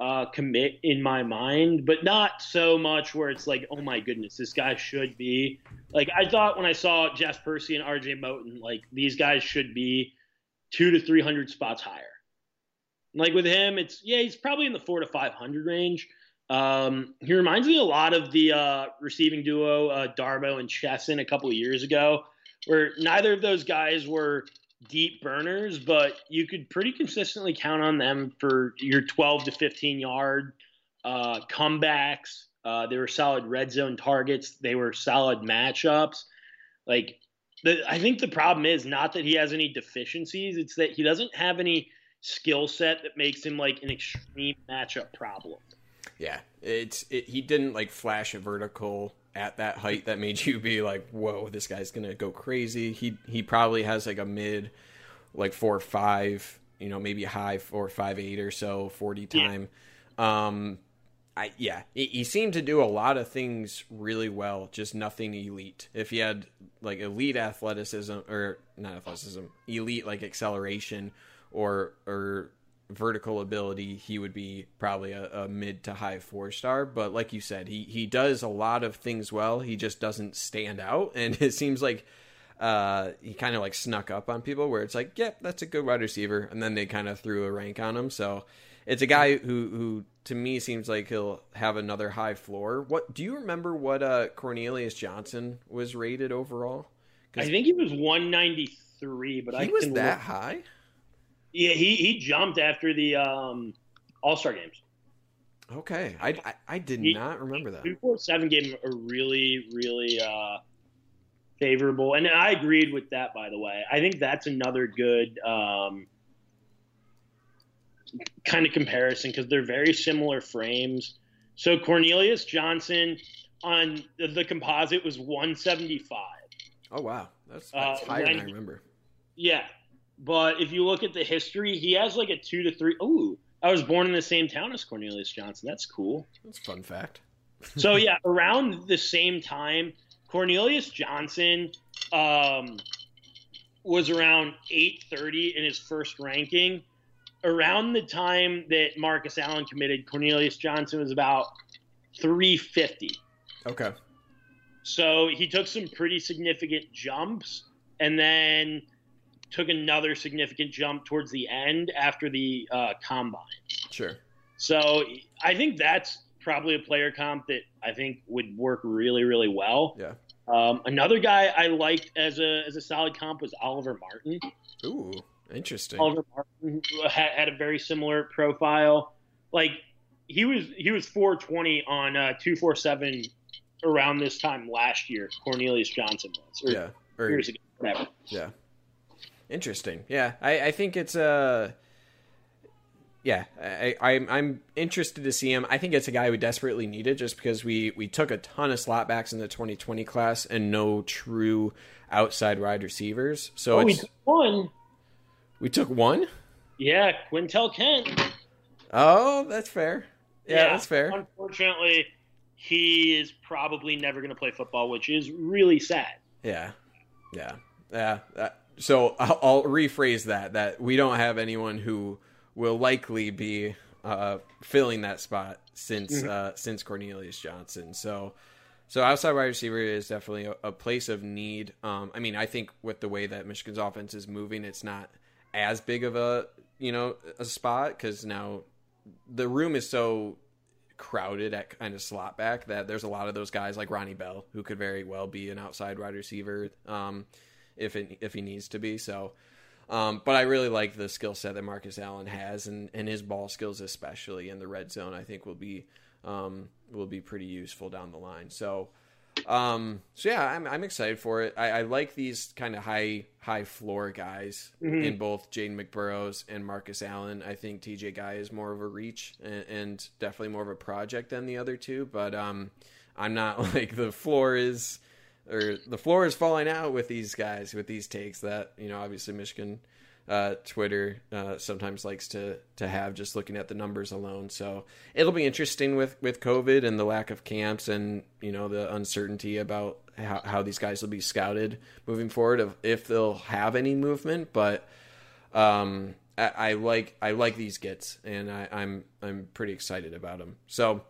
uh, commit in my mind, but not so much where it's like, oh my goodness, this guy should be. Like I thought when I saw Jess Percy and R.J. Moten, like these guys should be two to three hundred spots higher. Like with him, it's yeah, he's probably in the four to five hundred range. Um, he reminds me a lot of the uh, receiving duo uh, Darboh and Chesson a couple of years ago, where neither of those guys were deep burners, but you could pretty consistently count on them for your 12 to 15 yard uh, comebacks. Uh, they were solid red zone targets. They were solid matchups. Like, the, I think the problem is not that he has any deficiencies; it's that he doesn't have any skill set that makes him like an extreme matchup problem. Yeah, it's it, he didn't like flash a vertical at that height that made you be like, "Whoa, this guy's gonna go crazy." He he probably has like a mid, like four or five, you know, maybe high four five eight or so forty time. Yeah. Um, I yeah, he, he seemed to do a lot of things really well, just nothing elite. If he had like elite athleticism or not athleticism, elite like acceleration or or vertical ability, he would be probably a, a, mid to high four star. But like you said, he he does a lot of things well. He just doesn't stand out, <laughs> and it seems like uh, he kind of like snuck up on people where it's like, yep, that's a good wide receiver, and then they kind of threw a rank on him. So it's a guy who who to me seems like he'll have another high floor. What do you remember? What uh, Cornelius Johnson was rated overall? I think he was 193, but he I was that look- high. Yeah, he he jumped after the um, All Star games. Okay, I, I, I did He- not remember that. Two four seven gave him a really really uh, favorable, and I agreed with that. By the way, I think that's another good um, kind of comparison because they're very similar frames. So Cornelius Johnson on the, the composite was 175. Oh wow, that's, Uh, higher than I remember. Yeah, but if you look at the history, he has like a two to three. Ooh, I was born in the same town as Cornelius Johnson. That's cool. That's a fun fact. So <laughs> yeah, around the same time, Cornelius Johnson um, was around 830 in his first ranking. Around the time that Markus Allen committed, Cornelius Johnson was about 350. Okay. So he took some pretty significant jumps and then took another significant jump towards the end after the uh, combine. Sure. So I think that's probably a player comp that I think would work really, really well. Yeah. Um, another guy I liked as a as a solid comp was Oliver Martin. Ooh, interesting. Oliver Martin had, had a very similar profile. Like he was he was 420 on uh, 247 around this time last year. Cornelius Johnson was or yeah. Or, years ago, whatever. yeah. Interesting. Yeah, I, I think it's uh yeah, I, I I'm interested to see him. I think it's a guy we desperately needed just because we we took a ton of slot backs in the 2020 class and no true outside wide receivers. So oh, we took one. we took one. Yeah, Quintel Kent. Oh, that's fair. Yeah, that's fair. Unfortunately, he is probably never going to play football, which is really sad. Yeah, yeah, yeah. That, so I'll, I'll rephrase that: that we don't have anyone who will likely be uh, filling that spot since uh, since Cornelius Johnson. So, so outside wide receiver is definitely a, a place of need. Um, I mean, I think with the way that Michigan's offense is moving, it's not as big of a you know a spot because now the room is so crowded at kind of slot back that there's a lot of those guys like Ronnie Bell who could very well be an outside wide receiver um, if it, if he needs to be. So, um, but I really like the skill set that Markus Allen has and, and his ball skills, especially in the red zone. I think will be um, will be pretty useful down the line. So. Um, so yeah, I'm I'm excited for it. I, I like these kind of high high floor guys Mhm. in both Jaden McBurrows and Marcus Allen. I think TJ Guy is more of a reach and, and definitely more of a project than the other two. But um, I'm not <laughs> like the floor is or the floor is falling out with these guys with these takes that you know obviously Michigan uh, Twitter uh, sometimes likes to to have just looking at the numbers alone. So it'll be interesting with with COVID and the lack of camps and you know the uncertainty about how, how these guys will be scouted moving forward of if they'll have any movement. But um, I, I like I like these gets and I, I'm I'm pretty excited about them. So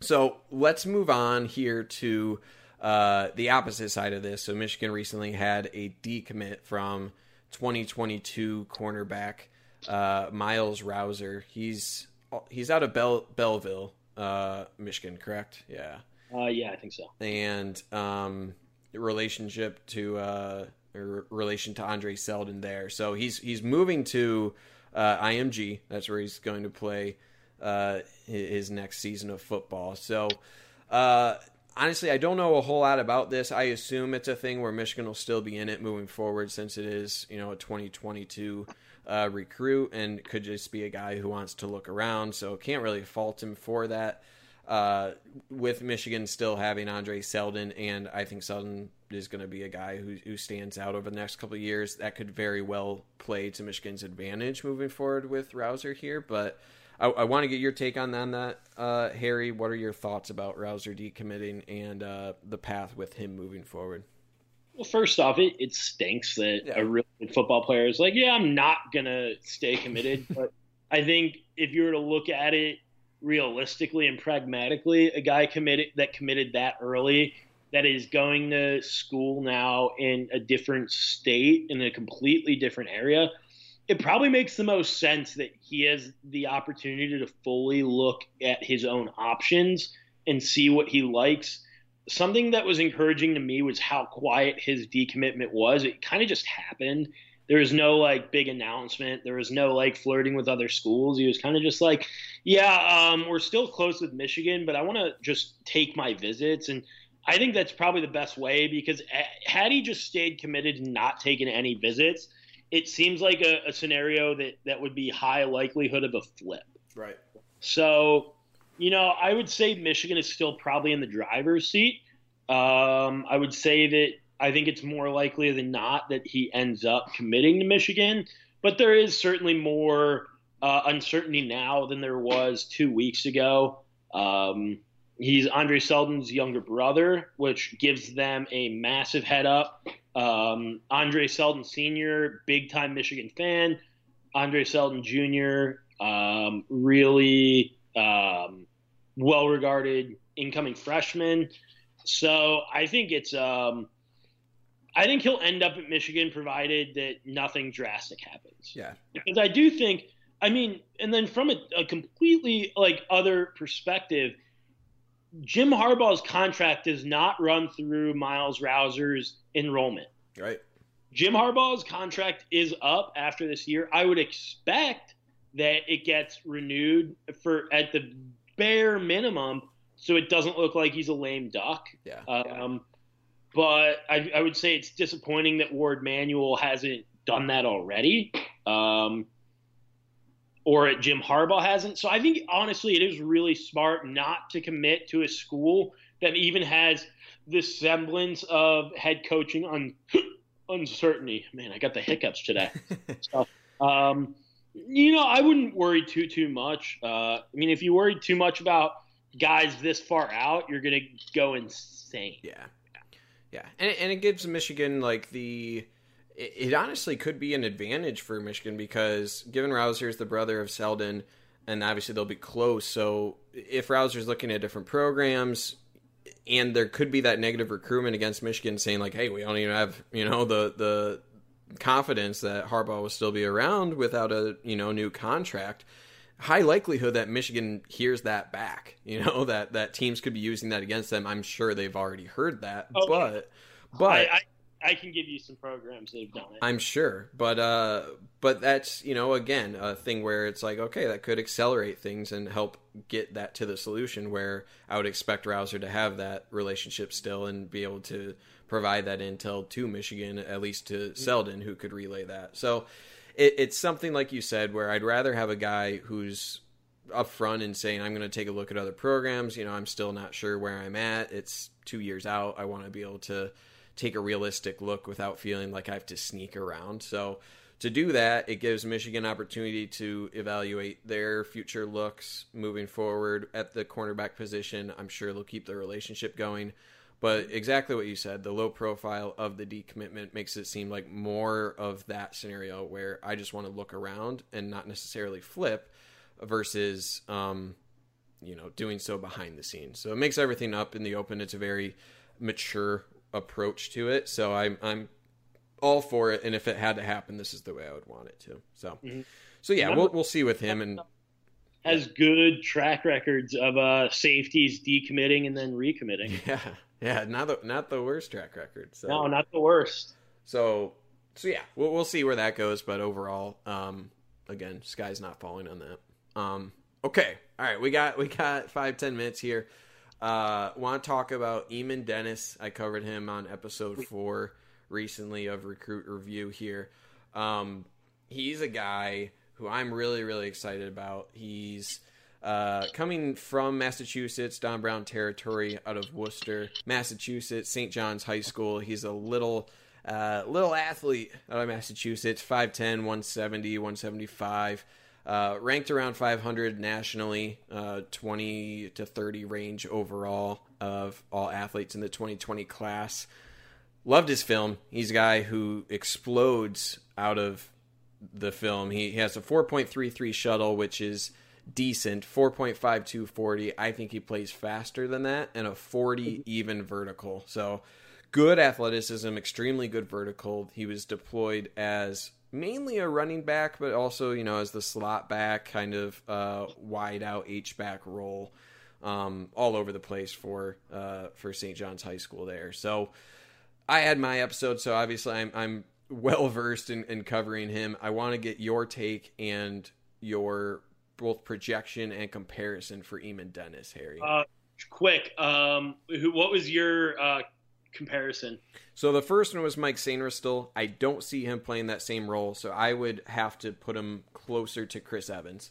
so let's move on here to uh, the opposite side of this. So Michigan recently had a decommit from 2022 cornerback uh, Myles Rowser. He's he's out of Bell, Belleville, uh, Michigan, correct? Yeah, Uh, yeah, I think so. and um, relationship to uh, or relation to Andre Seldon there. So he's he's moving to uh, IMG. That's where he's going to play uh, his next season of football. So uh, honestly, I don't know a whole lot about this. I assume it's a thing where Michigan will still be in it moving forward, since it is you know a 2022 uh, recruit and could just be a guy who wants to look around. So can't really fault him for that. Uh, with Michigan still having Andre Seldon, and I think Seldon is going to be a guy who who stands out over the next couple of years. That could very well play to Michigan's advantage moving forward with Rowser here. But I, I want to get your take on, on that, uh, Harry. What are your thoughts about Rowser decommitting and uh, the path with him moving forward? Well, first off, it, it stinks that Yeah. a really good football player is like, yeah, I'm not gonna stay committed. <laughs> but I think if you were to look at it realistically and pragmatically, a guy committed that committed that early that is going to school now in a different state in a completely different area, it probably makes the most sense that he has the opportunity to fully look at his own options and see what he likes. Something that was encouraging to me was how quiet his decommitment was. It kind of just happened. There was no like big announcement. There was no like flirting with other schools. He was kind of just like, yeah, um, we're still close with Michigan, but I want to just take my visits. And I think that's probably the best way because eh, had he just stayed committed and not taken any visits, it seems like a, a scenario that that would be high likelihood of a flip. Right. So, you know, I would say Michigan is still probably in the driver's seat. Um, I would say that I think it's more likely than not that he ends up committing to Michigan, but there is certainly more uh, uncertainty now than there was two weeks ago. Um, he's Andre Seldon's younger brother, which gives them a massive head up. Um, Andre Seldon Sr., big time Michigan fan. Andre Seldon Jr., um, really um, well regarded incoming freshman. So I think it's um, I think he'll end up at Michigan provided that nothing drastic happens. Yeah. Because I do think I mean, and then from a, a completely like other perspective, Jim Harbaugh's contract does not run through Myles Rowser's enrollment. Right. Jim Harbaugh's contract is up after this year. I would expect that it gets renewed for at the bare minimum, so it doesn't look like he's a lame duck. Yeah. Um, but I, I, would say it's disappointing that Warde Manuel hasn't done that already. Um, or Jim Harbaugh hasn't. So I think honestly, it is really smart not to commit to a school that even has the semblance of head coaching un- <clears throat> uncertainty. Man, I got the hiccups today. <laughs> so, um, you know, I wouldn't worry too too much. Uh, I mean, if you worry too much about guys this far out, you're gonna go insane. Yeah, yeah, and and it gives Michigan like the it, honestly could be an advantage for Michigan because given Rowser is the brother of Seldon, and obviously they'll be close. So if Rowser's looking at different programs, and there could be that negative recruitment against Michigan, saying like, "Hey, we don't even have you know the the confidence that Harbaugh will still be around without a you know new contract." High likelihood that Michigan hears that back. <laughs> You know that that teams could be using that against them. I'm sure they've already heard that, oh, okay. but but I, I, I can give you some programs that have done it. I'm sure, but uh, but that's you know again a thing where it's like okay that could accelerate things and help get that to the solution where I would expect Rowser to have that relationship still and be able to provide that intel to Michigan at least to Seldon who could relay that. So it, it's something like you said where I'd rather have a guy who's upfront and saying I'm going to take a look at other programs. You know I'm still not sure where I'm at. It's two years out. I want to be able to take a realistic look without feeling like I have to sneak around. So to do that, it gives Michigan opportunity to evaluate their future looks moving forward at the cornerback position. I'm sure they'll keep the relationship going. But exactly what you said, the low profile of the decommitment makes it seem like more of that scenario where I just want to look around and not necessarily flip versus um, you know, doing so behind the scenes. So it makes everything up in the open. It's a very mature approach to it. So I'm I'm all for it. And if it had to happen, this is the way I would want it to. So mm-hmm. so yeah, we'll we'll see with him and has good track records of uh, safeties decommitting and then recommitting. <laughs> Yeah, yeah, not the not the worst track record. So. No, not the worst. So so yeah, we'll we'll see where that goes. But overall, um, again, sky's not falling on that. Um, okay, all right, we got we got five ten minutes here. Uh, Want to talk about Eamonn Dennis? I covered him on episode four recently of Recruit Review here. Um, he's a guy who I'm really really excited about. He's uh, coming from Massachusetts, Don Brown territory, out of Worcester, Massachusetts, St. John's High School. He's a little uh, little athlete out of Massachusetts, 5'10", 170, 175. Uh, ranked around 500 nationally, uh, 20 to 30 range overall of all athletes in the 2020 class. Loved his film. He's a guy who explodes out of the film. He, has a 4.33 shuttle, which is decent 4.52 40 i think he plays faster than that and a 40 even vertical so good athleticism extremely good vertical he was deployed as mainly a running back but also you know as the slot back kind of uh, wide out h back role um, all over the place for uh, for st john's high school there so i had my episode so obviously i'm, I'm <laughs> well versed in, in covering him i want to get your take and your both projection and comparison for Eamonn Dennis, Harry? Uh, quick, um, who, what was your uh, comparison? So the first one was Mike Sainristil. I don't see him playing that same role, so I would have to put him closer to Chris Evans.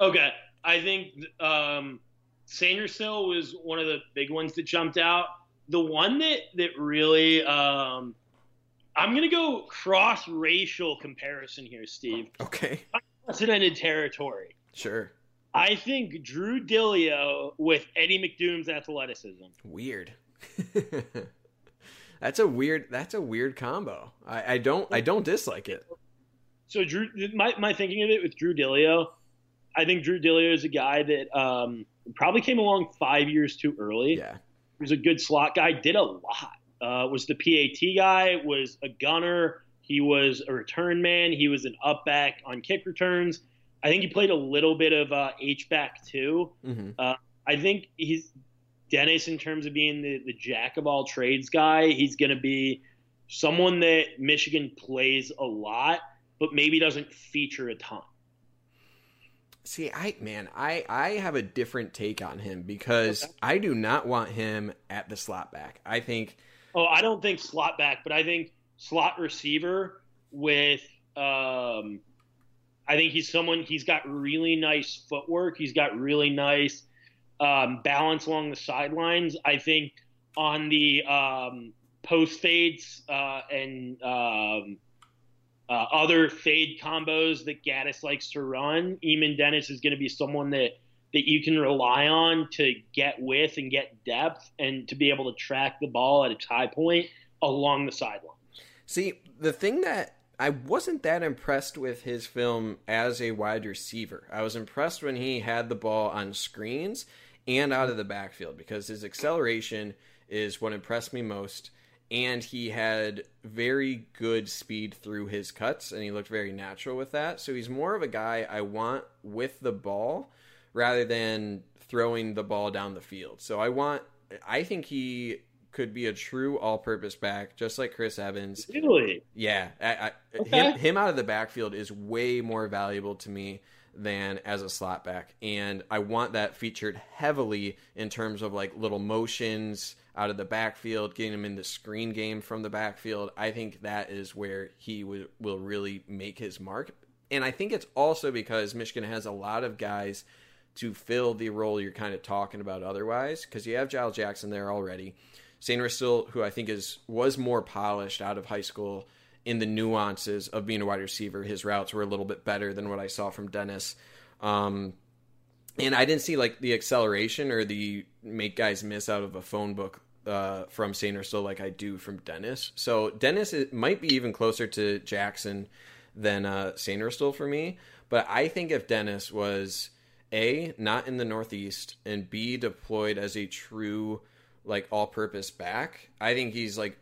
Okay, I think um, Sainristil was one of the big ones that jumped out. The one that that really, um, I'm gonna go cross racial comparison here, Steve. Okay. Unprecedented territory. Sure. I think Drew Dileo with Eddie McDoom's athleticism. Weird. <laughs> that's a weird. That's a weird combo. I, I don't. I don't dislike it. So Drew, my my thinking of it with Drew Dileo, I think Drew Dileo is a guy that um, probably came along five years too early. Yeah, he was a good slot guy. Did a lot. Uh, was the PAT guy. Was a gunner. He was a return man. He was an up back on kick returns. I think he played a little bit of uh, H back too. Mm-hmm. Uh, I think he's Dennis in terms of being the, the jack of all trades guy. He's going to be someone that Michigan plays a lot, but maybe doesn't feature a ton. See, I man, I I have a different take on him because okay. I do not want him at the slot back. I think. Oh, I don't think slot back, but I think slot receiver with um, I think he's someone he's got really nice footwork. He's got really nice um, balance along the sidelines. I think on the um, post fades uh, and um, uh, other fade combos that Gattis likes to run, Eamonn Dennis is going to be someone that that you can rely on to get with and get depth and to be able to track the ball at its high point along the sidelines. See, the thing that I wasn't that impressed with his film as a wide receiver. I was impressed when he had the ball on screens and out of the backfield because his acceleration is what impressed me most. And he had very good speed through his cuts, and he looked very natural with that. So he's more of a guy I want with the ball rather than throwing the ball down the field. So I want, I think he could be a true all-purpose back, just like Chris Evans. Really? Yeah, I, I, okay. him, him out of the backfield is way more valuable to me than as a slot back, and I want that featured heavily in terms of like little motions out of the backfield, getting him in the screen game from the backfield. I think that is where he w- will really make his mark, and I think it's also because Michigan has a lot of guys to fill the role you're kind of talking about otherwise, because you have Giles Jackson there already. Sainristil, who I think is was more polished out of high school in the nuances of being a wide receiver. His routes were a little bit better than what I saw from Dennis. Um, and I didn't see like the acceleration or the make guys miss out of a phone book uh, from Sainristil like I do from Dennis. So Dennis might be even closer to Jackson than uh, Sainristil for me. But I think if Dennis was a not in the Northeast and B deployed as a true like all purpose back, I think he's like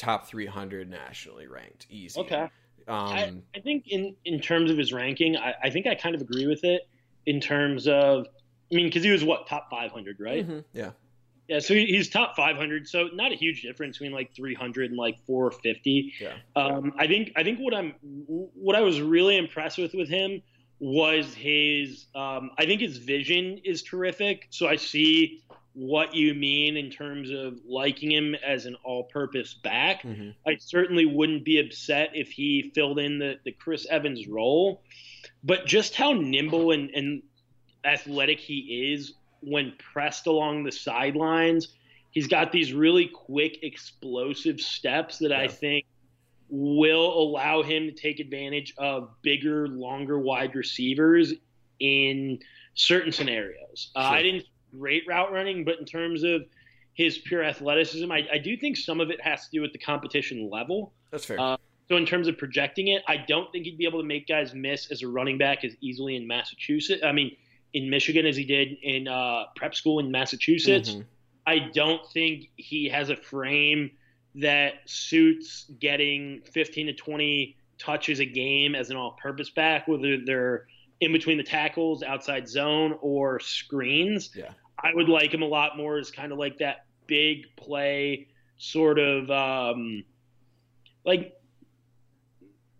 top 300 nationally ranked. Easy. Okay. Um, I, I, think in, in terms of his ranking, I, I, think I kind of agree with it in terms of, I mean, because he was what, top 500, right? Mm-hmm. Yeah. Yeah, so he's top 500, so not a huge difference between like 300 and like 450. Yeah. Um, I think I think what I'm what I was really impressed with with him was his um, I think his vision is terrific. So I see what you mean in terms of liking him as an all-purpose back. Mm-hmm. I certainly wouldn't be upset if he filled in the, the Chris Evans role, but just how nimble and, and athletic he is when pressed along the sidelines. He's got these really quick, explosive steps that yeah. I think will allow him to take advantage of bigger, longer wide receivers in certain scenarios. Uh, I didn't great route running, but in terms of his pure athleticism, I, I, do think some of it has to do with the competition level. That's fair. Uh, So in terms of projecting it, I don't think he'd be able to make guys miss as a running back as easily in Massachusetts. I mean, in Michigan as he did in uh, prep school in Massachusetts. Mm-hmm. I don't think he has a frame that suits getting 15 to 20 touches a game as an all-purpose back, whether they're in between the tackles, outside zone, or screens. Yeah. I would like him a lot more as kind of like that big play, sort of um, like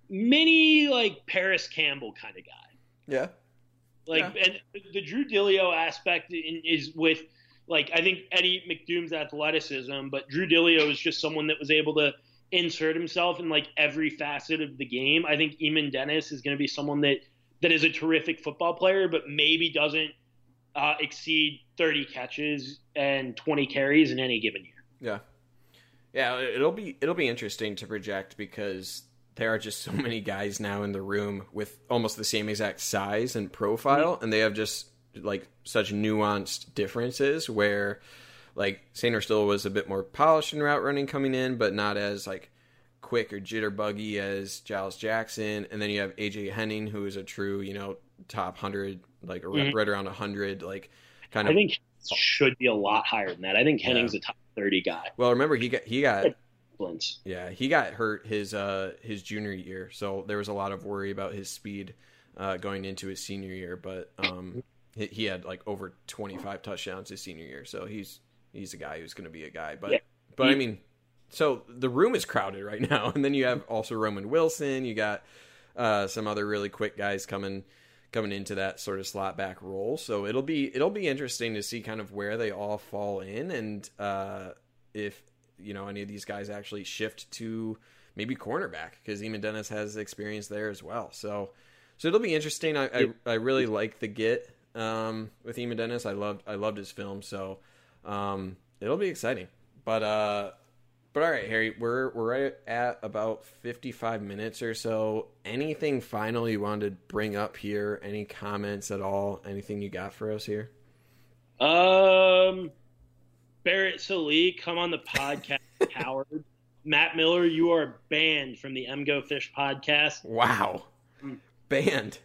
mini like Parris Campbell kind of guy. Yeah. Like, Yeah. and the Drew Dileo aspect in, is with, like, I think Eddie McDoom's athleticism, but Drew Dileo is just someone that was able to insert himself in like every facet of the game. I think Eamonn Dennis is going to be someone that that is a terrific football player, but maybe doesn't uh, exceed 30 catches and 20 carries in any given year. Yeah. Yeah, it'll be it'll be interesting to project because there are just so many guys now in the room with almost the same exact size and profile and they have just like such nuanced differences where like Sainristil was a bit more polished in route running coming in, but not as like quick or jitterbuggy as Giles Jackson. And then you have AJ Henning, who is a true, you know, top hundred, like Mhm. right around hundred, like kind of. I think should be a lot higher than that. I think Henning's a top 30 guy. Well, remember he got he got Yeah, he got hurt his uh his junior year, so there was a lot of worry about his speed uh, going into his senior year. But um, he, he had like over twenty five touchdowns his senior year, so he's he's a guy who's going to be a guy. But Yeah. but He- I mean, so the room is crowded right <laughs> now, and then you have also Roman Wilson. You got uh, some other really quick guys coming coming into that sort of slot back role. So it'll be it'll be interesting to see kind of where they all fall in, and uh, if you know any of these guys actually shift to maybe cornerback because Eamonn Dennis has experience there as well. So so it'll be interesting. I I, I really like the get um, with Eamonn Dennis. I loved I loved his film. So um, it'll be exciting. But uh, but all right, Harry, we're we're right at about fifty five minutes or so. Anything final you wanted to bring up here? Any comments at all? Anything you got for us here? Um, Barrett Sallee, come on the <laughs> podcast, Howard. Matt Miller, you are banned from the MGO Fish podcast. Wow, banned.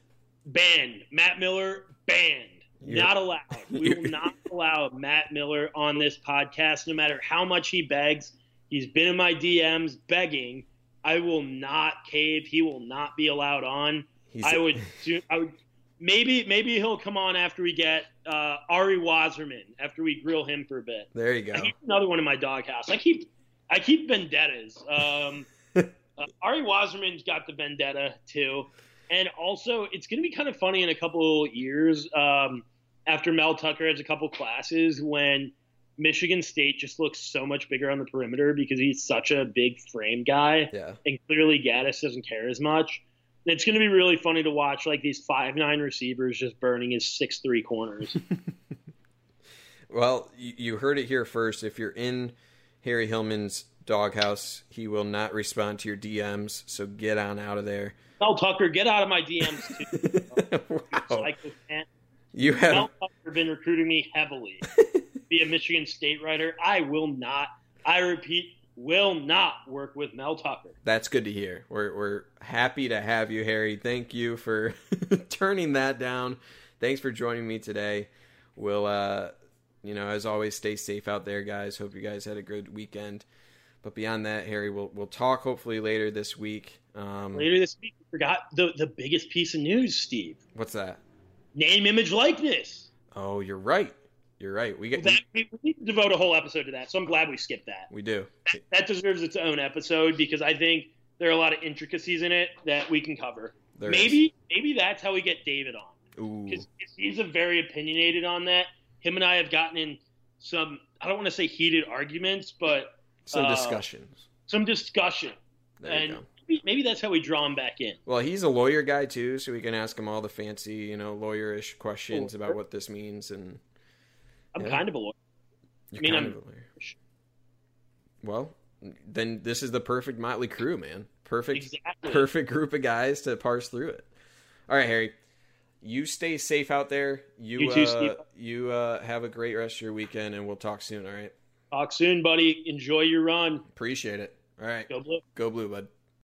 Banned. Matt Miller, banned. You're- Not allowed. We <laughs> will not allow Matt Miller on this podcast, no matter how much he begs. He's been in my DMs begging. I will not cave. He will not be allowed on. He's, I would do. I would. Maybe maybe he'll come on after we get uh, Ari Wasserman after we grill him for a bit. There you go. Another one in my doghouse. I keep I keep vendettas. Um, <laughs> uh, Ari Wasserman's got the vendetta too, and also it's going to be kind of funny in a couple years um, after Mel Tucker has a couple classes when Michigan State just looks so much bigger on the perimeter because he's such a big frame guy Yeah. and clearly Gattis doesn't care as much. And It's going to be really funny to watch like these five nine receivers just burning his six three corners. <laughs> Well, you, you heard it here first. If you're in Harry Hillman's doghouse, he will not respond to your DMs. So get on out of there. Mel Tucker, get out of my DMs too. <laughs> wow. You have Mel Tucker been recruiting me heavily. <laughs> Be a Michigan State writer. I will not. I repeat, will not work with Mel Tucker. That's good to hear. We're we're happy to have you, Harry. Thank you for <laughs> turning that down. Thanks for joining me today. We'll uh you know, as always, stay safe out there, guys. Hope you guys had a good weekend. But beyond that, Harry, we'll we'll talk hopefully later this week. Um, Later this week, we forgot the the biggest piece of news, Steve. what's that? Name, image, likeness. Oh, you're right. You're right. We get That, we, we need to devote a whole episode to that. So I'm glad we skipped that. we do. That deserves its own episode because I think there are a lot of intricacies in it that we can cover. There is. maybe maybe that's how we get David on. Because he's a very opinionated on that. Him and I have gotten in some I don't want to say heated arguments, but Some uh, discussions. some discussion. There you go. maybe, maybe that's how we draw him back in. Well, he's a lawyer guy too, so we can ask him all the fancy, you know, lawyerish questions about what this means, and I'm Yeah. kind of a lawyer. you're I mean, kind I'm- of a lawyer. Well, then this is the perfect motley crew, man. Perfect, Exactly. perfect group of guys to parse through it. All right, Harry. You stay safe out there. You You too, uh, you uh, have a great rest of your weekend, and we'll talk soon. All right. Talk soon, buddy. Enjoy your run. Appreciate it. All right. Go blue. Go blue, bud.